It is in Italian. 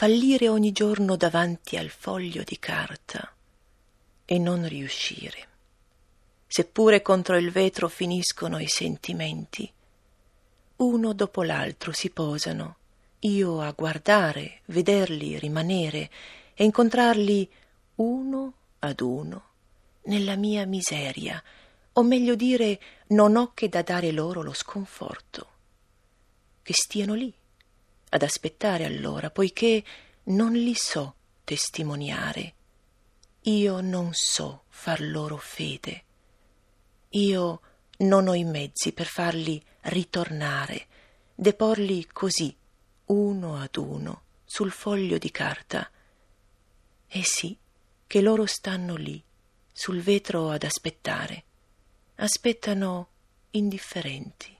fallire ogni giorno davanti al foglio di carta e non riuscire. Seppure contro il vetro finiscono i sentimenti, uno dopo l'altro si posano, io a guardare, vederli rimanere e incontrarli uno ad uno nella mia miseria, o meglio dire, non ho che da dare loro lo sconforto. Che stiano lì, ad aspettare allora, poiché non li so testimoniare. Io non so far loro fede. Io non ho i mezzi per farli ritornare, deporli così, uno ad uno, sul foglio di carta. E sì, che loro stanno lì, sul vetro ad aspettare. Aspettano indifferenti.